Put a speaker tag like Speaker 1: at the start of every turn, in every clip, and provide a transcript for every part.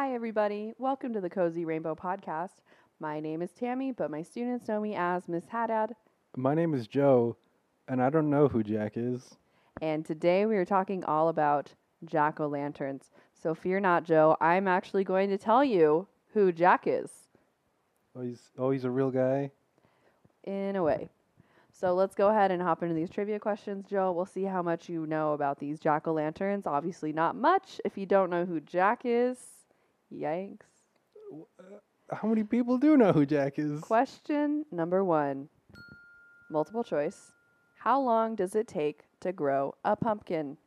Speaker 1: Hi, everybody. Welcome to the Cozy Rainbow Podcast. My name is Tammy, but my students know me as Miss Haddad.
Speaker 2: My name is Joe, and I don't know who Jack is.
Speaker 1: And today we are talking all about jack o' lanterns. So fear not, Joe. I'm actually going to tell you who Jack is
Speaker 2: Oh, he's oh, he's a real guy.
Speaker 1: in a way. So let's go ahead and hop into these trivia questions, Joe. We'll see how much you know about these jack o' lanterns. Obviously, not much if you don't know who Jack is. Yikes.
Speaker 2: How many people do know who Jack is?
Speaker 1: Question number one multiple choice. How long does it take to grow a pumpkin?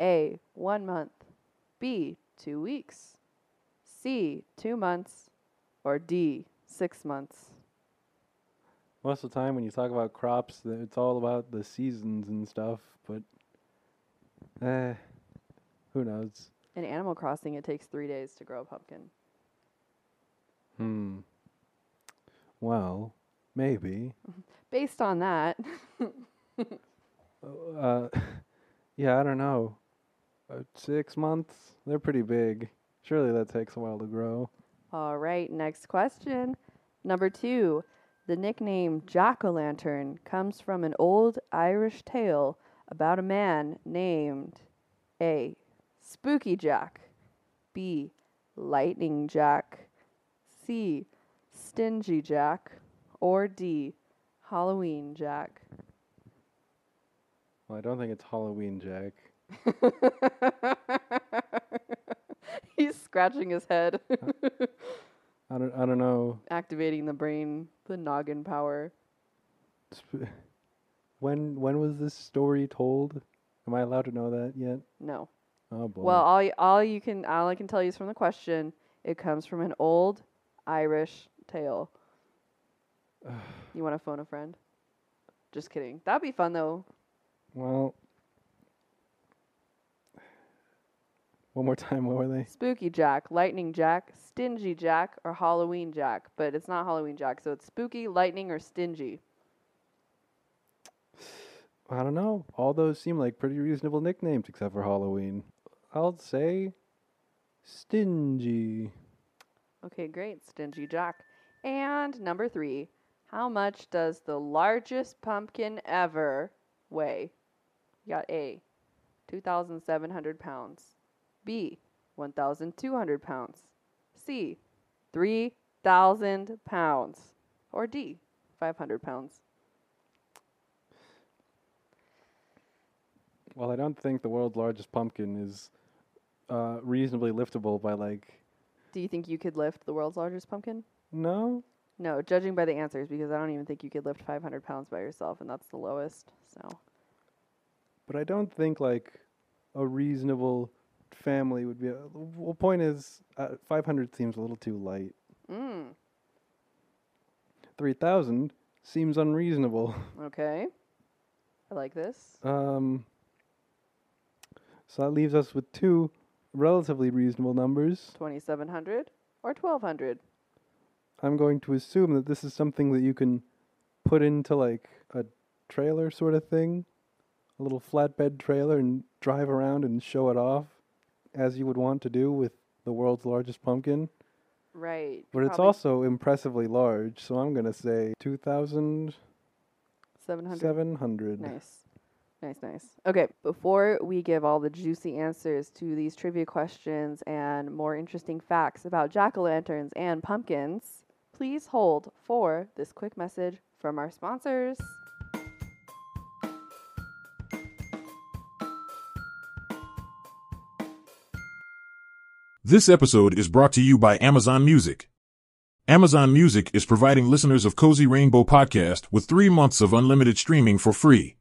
Speaker 1: A. One month. B. Two weeks. C. Two months. Or D. Six months.
Speaker 2: Most of the time, when you talk about crops, it's all about the seasons and stuff. But, eh, who knows?
Speaker 1: In Animal Crossing, it takes three days to grow a pumpkin.
Speaker 2: Hmm. Well, maybe.
Speaker 1: Based on that,
Speaker 2: Uh, yeah, I don't know. Uh, six months? They're pretty big. Surely that takes a while to grow.
Speaker 1: all right, next question. Number two. The nickname Jack o' Lantern comes from an old Irish tale about a man named A. Spooky Jack, B. Lightning Jack, C. Stingy Jack, or D. Halloween Jack.
Speaker 2: Well, I don't think it's Halloween, Jack.
Speaker 1: He's scratching his head,
Speaker 2: I don't. I don't know.
Speaker 1: activating the brain, the noggin power.
Speaker 2: Sp- When when was this story told? Am I allowed to know that yet?
Speaker 1: No.
Speaker 2: Oh boy.
Speaker 1: Well, all all you can all I can tell you is from the question. It comes from an old Irish tale. you want to phone a friend? Just kidding. That'd be fun though.
Speaker 2: well. One more time. What were they?
Speaker 1: Spooky Jack, Lightning Jack, Stingy Jack, or Halloween Jack. But it's not Halloween Jack, so it's Spooky, Lightning, or Stingy.
Speaker 2: I don't know. All those seem like pretty reasonable nicknames, except for Halloween. I'll say stingy.
Speaker 1: Okay, great. Stingy Jack. And number three, how much does the largest pumpkin ever weigh? You got A, 2,700 pounds. B, 1,200 pounds. C, 3,000 pounds. Or D, 500 pounds.
Speaker 2: Well, I don't think the world's largest pumpkin is uh, reasonably liftable by like.
Speaker 1: Do you think you could lift the world's largest pumpkin?
Speaker 2: No.
Speaker 1: No, judging by the answers, because I don't even think you could lift 500 pounds by yourself, and that's the lowest. So,
Speaker 2: But I don't think like a reasonable family would be. A, well, point is, uh, 500 seems a little too light.
Speaker 1: mm,
Speaker 2: 3,000 seems unreasonable.
Speaker 1: okay. I like this.
Speaker 2: Um, so that leaves us with two relatively reasonable numbers.
Speaker 1: 2700 or 1200.
Speaker 2: I'm going to assume that this is something that you can put into like a trailer sort of thing, a little flatbed trailer, and drive around and show it off as you would want to do with the world's largest pumpkin.
Speaker 1: Right.
Speaker 2: But it's
Speaker 1: probably
Speaker 2: also impressively large, so I'm going to say 2,700.
Speaker 1: 700. Nice. Nice, nice. Okay, before we give all the juicy answers to these trivia questions and more interesting facts about jack o' lanterns and pumpkins, please hold for this quick message from our sponsors.
Speaker 3: This episode is brought to you by Amazon Music. Amazon Music is providing listeners of Cozy Rainbow Podcast with three months of unlimited streaming for free.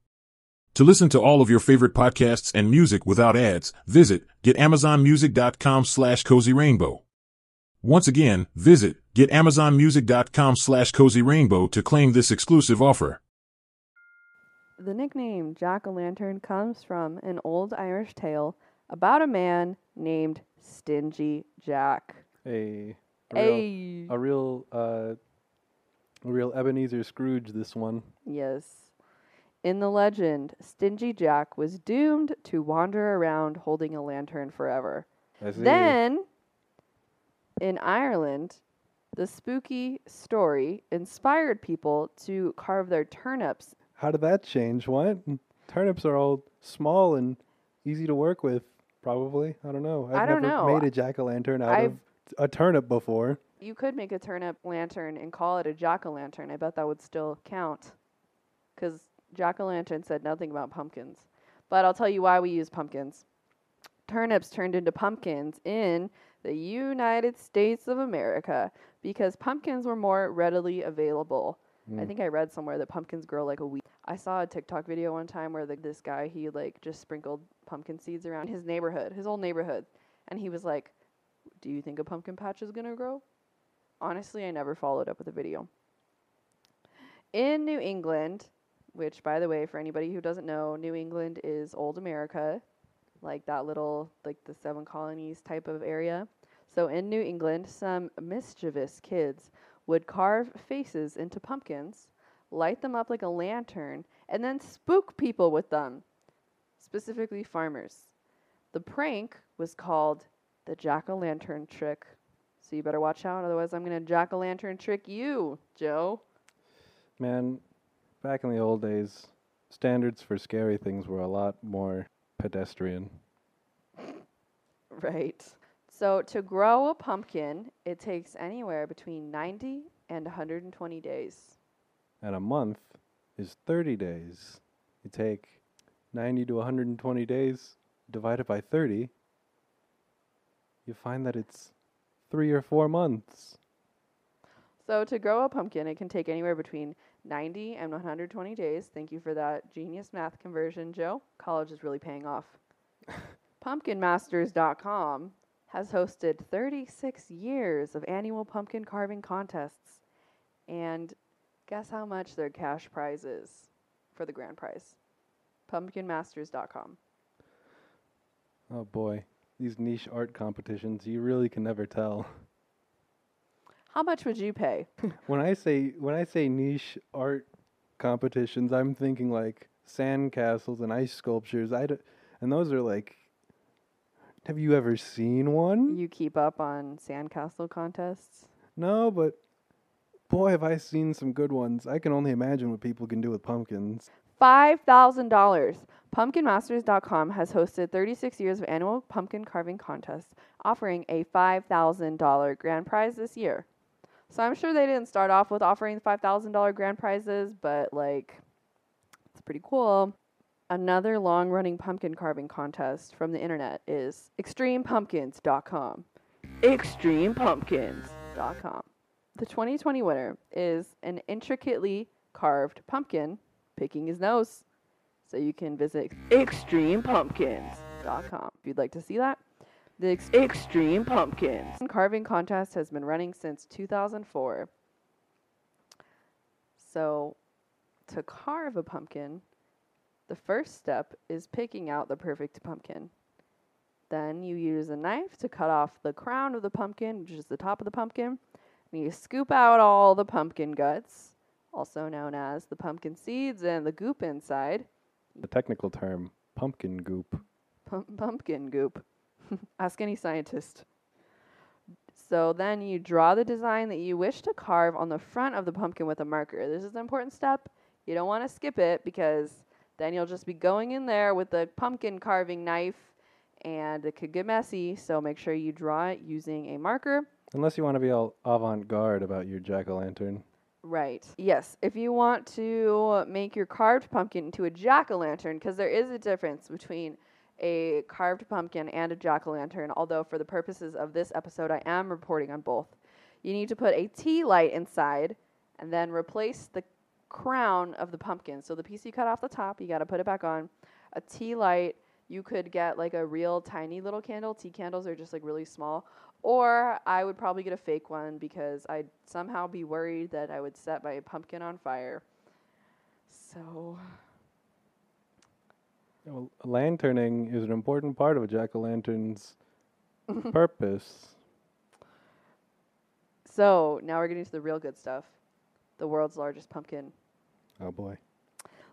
Speaker 3: To listen to all of your favorite podcasts and music without ads, visit getamazonmusic.com slash cozyrainbow. Once again, visit getamazonmusic.com slash cozyrainbow to claim this exclusive offer.
Speaker 1: The nickname Jack o' Lantern comes from an old Irish tale about a man named Stingy Jack.
Speaker 2: A, a real,
Speaker 1: Hey.
Speaker 2: a real, uh, a real Ebenezer Scrooge. This one.
Speaker 1: Yes. In the legend, Stingy Jack was doomed to wander around holding a lantern forever. Then, In Ireland, the spooky story inspired people to carve their turnips.
Speaker 2: How did that change? What? Turnips are all small and easy to work with, probably. I don't know. I've
Speaker 1: I don't
Speaker 2: never
Speaker 1: know.
Speaker 2: made a jack o' lantern out
Speaker 1: I've-
Speaker 2: of a turnip before.
Speaker 1: You could make a turnip lantern and call it a jack o' lantern. I bet that would still count. Because jack o' lantern said nothing about pumpkins. But I'll tell you why we use pumpkins. Turnips turned into pumpkins in the United States of America because pumpkins were more readily available. I
Speaker 2: Mm.
Speaker 1: think I read somewhere that pumpkins grow like a weed. I saw a TikTok video one time where the, this guy he like just sprinkled pumpkin seeds around his neighborhood, his whole neighborhood, and he was like, "Do you think a pumpkin patch is gonna grow?" Honestly, I never followed up with a video. In New England, which by the way, for anybody who doesn't know, New England is old America, like that little like the seven colonies type of area. So in New England, some mischievous kids would carve faces into pumpkins, light them up like a lantern, and then spook people with them, specifically farmers. The prank was called the jack o' lantern trick. So you better watch out, otherwise, I'm going to jack o' lantern trick you, Joe.
Speaker 2: Man, back in the old days, standards for scary things were a lot more pedestrian.
Speaker 1: Right. So to grow a pumpkin, it takes anywhere between 90 and 120 days.
Speaker 2: And a month is 30 days. You take 90 to 120 days, divided by 30, you find that it's three or four months.
Speaker 1: So to grow a pumpkin, it can take anywhere between 90 and 120 days. Thank you for that genius math conversion, Joe. College is really paying off. Pumpkinmasters.com has hosted 36 years of annual pumpkin carving contests. And guess how much their cash prize is for the grand prize? Pumpkinmasters.com.
Speaker 2: Oh boy, these niche art competitions, you really can never tell.
Speaker 1: How much would you pay?
Speaker 2: When I say when I say niche art competitions, I'm thinking like sandcastles and ice sculptures. I d- and those are like Have you ever seen one?
Speaker 1: You keep up on sandcastle contests?
Speaker 2: No, but boy, have I seen some good ones. I can only imagine what people can do with pumpkins.
Speaker 1: $5,000. Pumpkinmasters.com has hosted 36 years of annual pumpkin carving contests, offering a $5,000 grand prize this year. So I'm sure they didn't start off with offering $5,000 grand prizes, but like, it's pretty cool. Another long running pumpkin carving contest from the internet is extremepumpkins.com. Extremepumpkins.com. The 2020 winner is an intricately carved pumpkin picking his nose. So you can visit extremepumpkins.com if you'd like to see that. The Ex- Extreme Pumpkins carving contest has been running since 2004. So to carve a pumpkin, the first step is picking out the perfect pumpkin. Then you use a knife to cut off the crown of the pumpkin, which is the top of the pumpkin. And you scoop out all the pumpkin guts, also known as the pumpkin seeds and the goop inside.
Speaker 2: The technical term, pumpkin goop.
Speaker 1: Pum- pumpkin goop. Ask any scientist. So then you draw the design that you wish to carve on the front of the pumpkin with a marker. This is an important step. You don't want to skip it because then you'll just be going in there with the pumpkin carving knife and it could get messy. So make sure you draw it using a marker.
Speaker 2: Unless you want to be all avant garde about your jack o' lantern.
Speaker 1: Right. Yes. If you want to make your carved pumpkin into a jack o' lantern, because there is a difference between a carved pumpkin and a jack o' lantern, although for the purposes of this episode, I am reporting on both. You need to put a tea light inside and then replace the crown of the pumpkin. So the piece you cut off the top, you got to put it back on. A tea light, you could get like a real tiny little candle. Tea candles are just like really small. Or I would probably get a fake one because I'd somehow be worried that I would set my pumpkin on fire. So,
Speaker 2: Well, lanterning is an important part of a jack o' lantern's purpose.
Speaker 1: so now we're getting to the real good stuff. The world's largest pumpkin.
Speaker 2: Oh boy.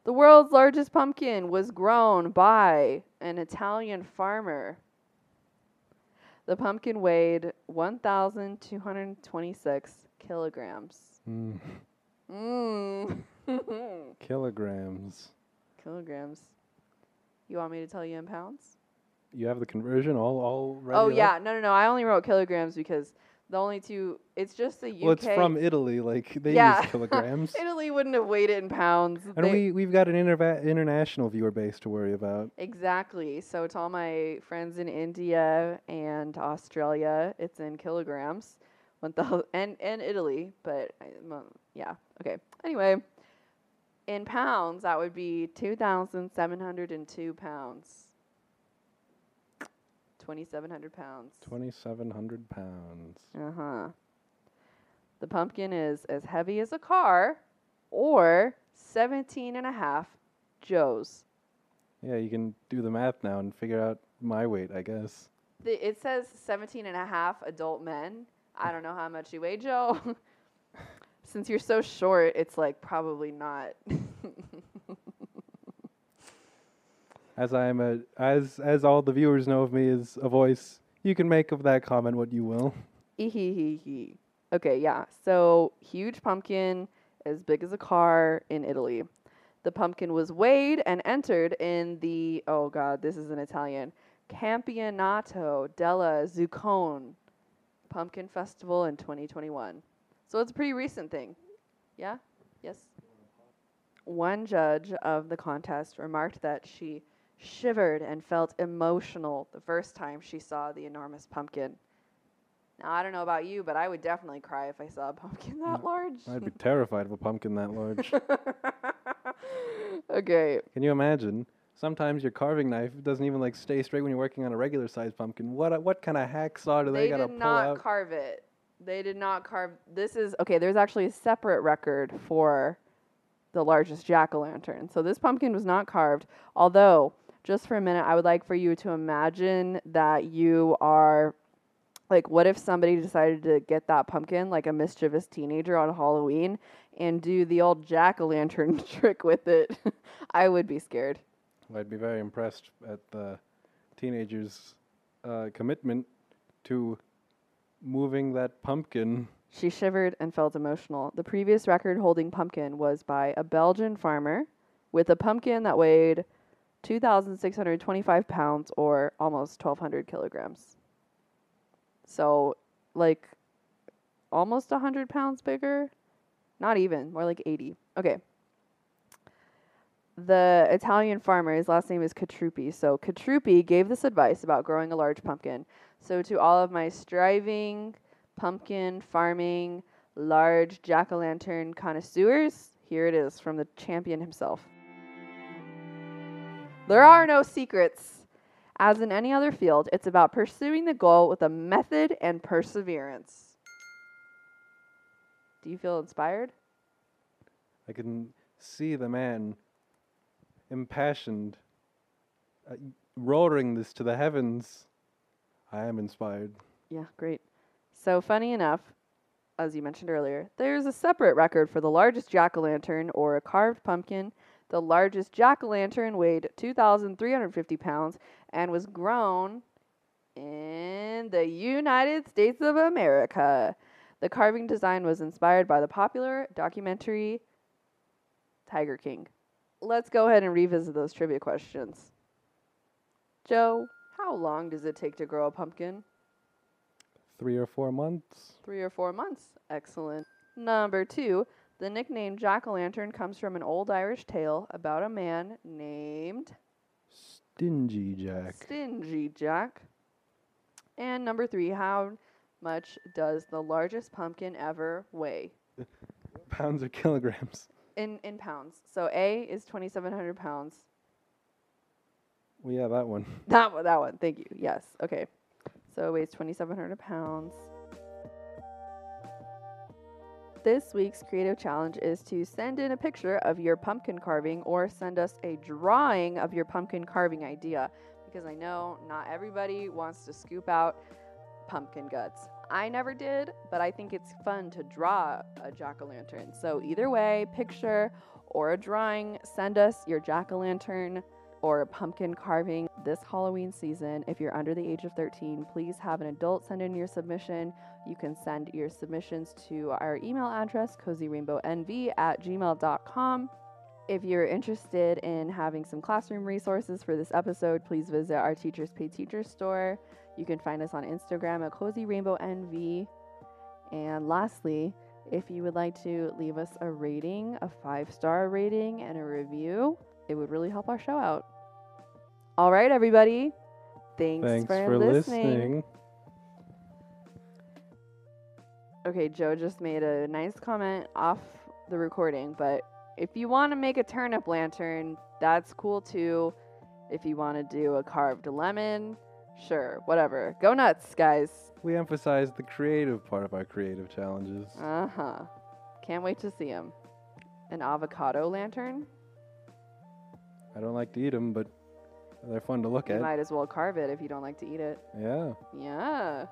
Speaker 1: The world's largest pumpkin was grown by an Italian farmer. The pumpkin weighed 1,226 kilograms.
Speaker 2: Mm.
Speaker 1: Mmm.
Speaker 2: Kilograms.
Speaker 1: kilograms. You want me to tell you in pounds?
Speaker 2: You have the conversion all all ready
Speaker 1: oh
Speaker 2: up?
Speaker 1: yeah, no, no, no. I only wrote kilograms because the only two. It's just the UK.
Speaker 2: Well, it's from Italy. Like they
Speaker 1: Yeah.
Speaker 2: use kilograms.
Speaker 1: Italy wouldn't have weighed it in pounds.
Speaker 2: and
Speaker 1: They-
Speaker 2: we we've got an interva- international viewer base to worry about.
Speaker 1: Exactly. So to all my friends in India and Australia, it's in kilograms. One and and Italy, but I- mo- yeah. Okay. Anyway, in pounds, that would be two thousand seven hundred and two pounds. Twenty seven hundred pounds.
Speaker 2: Twenty seven hundred pounds.
Speaker 1: Uh huh. The pumpkin is as heavy as a car, or 17 and a half Joes.
Speaker 2: Yeah, you can do the math now and figure out my weight, I guess.
Speaker 1: The, it says 17 and a half adult men. I don't know how much you weigh, Joe. Since you're so short, it's like probably not.
Speaker 2: As I am a as as all the viewers know of me is a voice, you can make of that comment what you will.
Speaker 1: Okay, yeah. So huge pumpkin, as big as a car in Italy. The pumpkin was weighed and entered in the oh god, this is an Italian Campionato della Zuccone Pumpkin Festival in 2021. So it's a pretty recent thing. Yeah? Yes. One judge of the contest remarked that she shivered and felt emotional the first time she saw the enormous pumpkin. Now, I don't know about you, but I would definitely cry if I saw a pumpkin that
Speaker 2: Mm,
Speaker 1: large.
Speaker 2: I'd be terrified of a pumpkin that large.
Speaker 1: okay.
Speaker 2: Can you imagine? Sometimes your carving knife doesn't even like stay straight when you're working on a regular sized pumpkin. What a- what kind of hacksaw do they,
Speaker 1: They
Speaker 2: gotta pull out?
Speaker 1: They did not carve it. They did not carve. This is okay. There's actually a separate record for the largest jack o' lantern. So this pumpkin was not carved. Although, just for a minute, I would like for you to imagine that you are like, what if somebody decided to get that pumpkin, like a mischievous teenager on Halloween, and do the old jack o' lantern trick with it? I would be scared.
Speaker 2: I'd be very impressed at the teenager's uh, commitment to moving that pumpkin.
Speaker 1: She shivered and felt emotional. The previous record holding pumpkin was by a Belgian farmer with a pumpkin that weighed 2,625 pounds or almost 1,200 kilograms. So, like, almost 100 pounds bigger? Not even, more like 80. Okay. The Italian farmer, his last name is Cutrupi. So, Cutrupi gave this advice about growing a large pumpkin. So, to all of my striving, pumpkin farming, large jack o' lantern connoisseurs, here it is from the champion himself. There are no secrets. As in any other field, it's about pursuing the goal with a method and perseverance. Do you feel inspired?
Speaker 2: I can see the man impassioned, uh, roaring this to the heavens. I am inspired.
Speaker 1: Yeah, great. So, funny enough, as you mentioned earlier, there's a separate record for the largest jack o' lantern or a carved pumpkin. The largest jack o' lantern weighed 2,350 pounds and was grown in the United States of America. The carving design was inspired by the popular documentary Tiger King. Let's go ahead and revisit those trivia questions. Joe, how long does it take to grow a pumpkin?
Speaker 2: Three or four months.
Speaker 1: Three or four months. Excellent. Number two, the nickname Jack o' Lantern comes from an old Irish tale about a man named
Speaker 2: Stingy Jack.
Speaker 1: Stingy Jack. And number three, how much does the largest pumpkin ever weigh?
Speaker 2: Pounds or kilograms?
Speaker 1: In in pounds. So A is twenty seven hundred pounds.
Speaker 2: Well, yeah, that one.
Speaker 1: That one that one, thank you. Yes. Okay. So it weighs twenty seven hundred pounds. This week's creative challenge is to send in a picture of your pumpkin carving or send us a drawing of your pumpkin carving idea because I know not everybody wants to scoop out pumpkin guts. I never did, but I think it's fun to draw a jack o' lantern. So, either way, picture or a drawing, send us your jack o' lantern or a pumpkin carving this Halloween season. If you're under the age of 13, please have an adult send in your submission. You can send your submissions to our email address, cozyrainbownv at gmail.com. If you're interested in having some classroom resources for this episode, please visit our Teachers Pay Teachers store. You can find us on Instagram at Cozy Rainbow NV. And lastly, if you would like to leave us a rating, a five star rating, and a review, it would really help our show out. All right, everybody. Thanks,
Speaker 2: Thanks
Speaker 1: for,
Speaker 2: for
Speaker 1: listening.
Speaker 2: listening.
Speaker 1: Okay, Joe just made a nice comment off the recording, but if you want to make a turnip lantern, that's cool too. If you want to do a carved lemon, sure, whatever. Go nuts, guys.
Speaker 2: We emphasize the creative part of our creative challenges.
Speaker 1: Uh huh. Can't wait to see them. An avocado lantern?
Speaker 2: I don't like to eat them, but they're fun to look at.
Speaker 1: You
Speaker 2: at.
Speaker 1: might as well carve it if you don't like to eat it.
Speaker 2: Yeah.
Speaker 1: Yeah.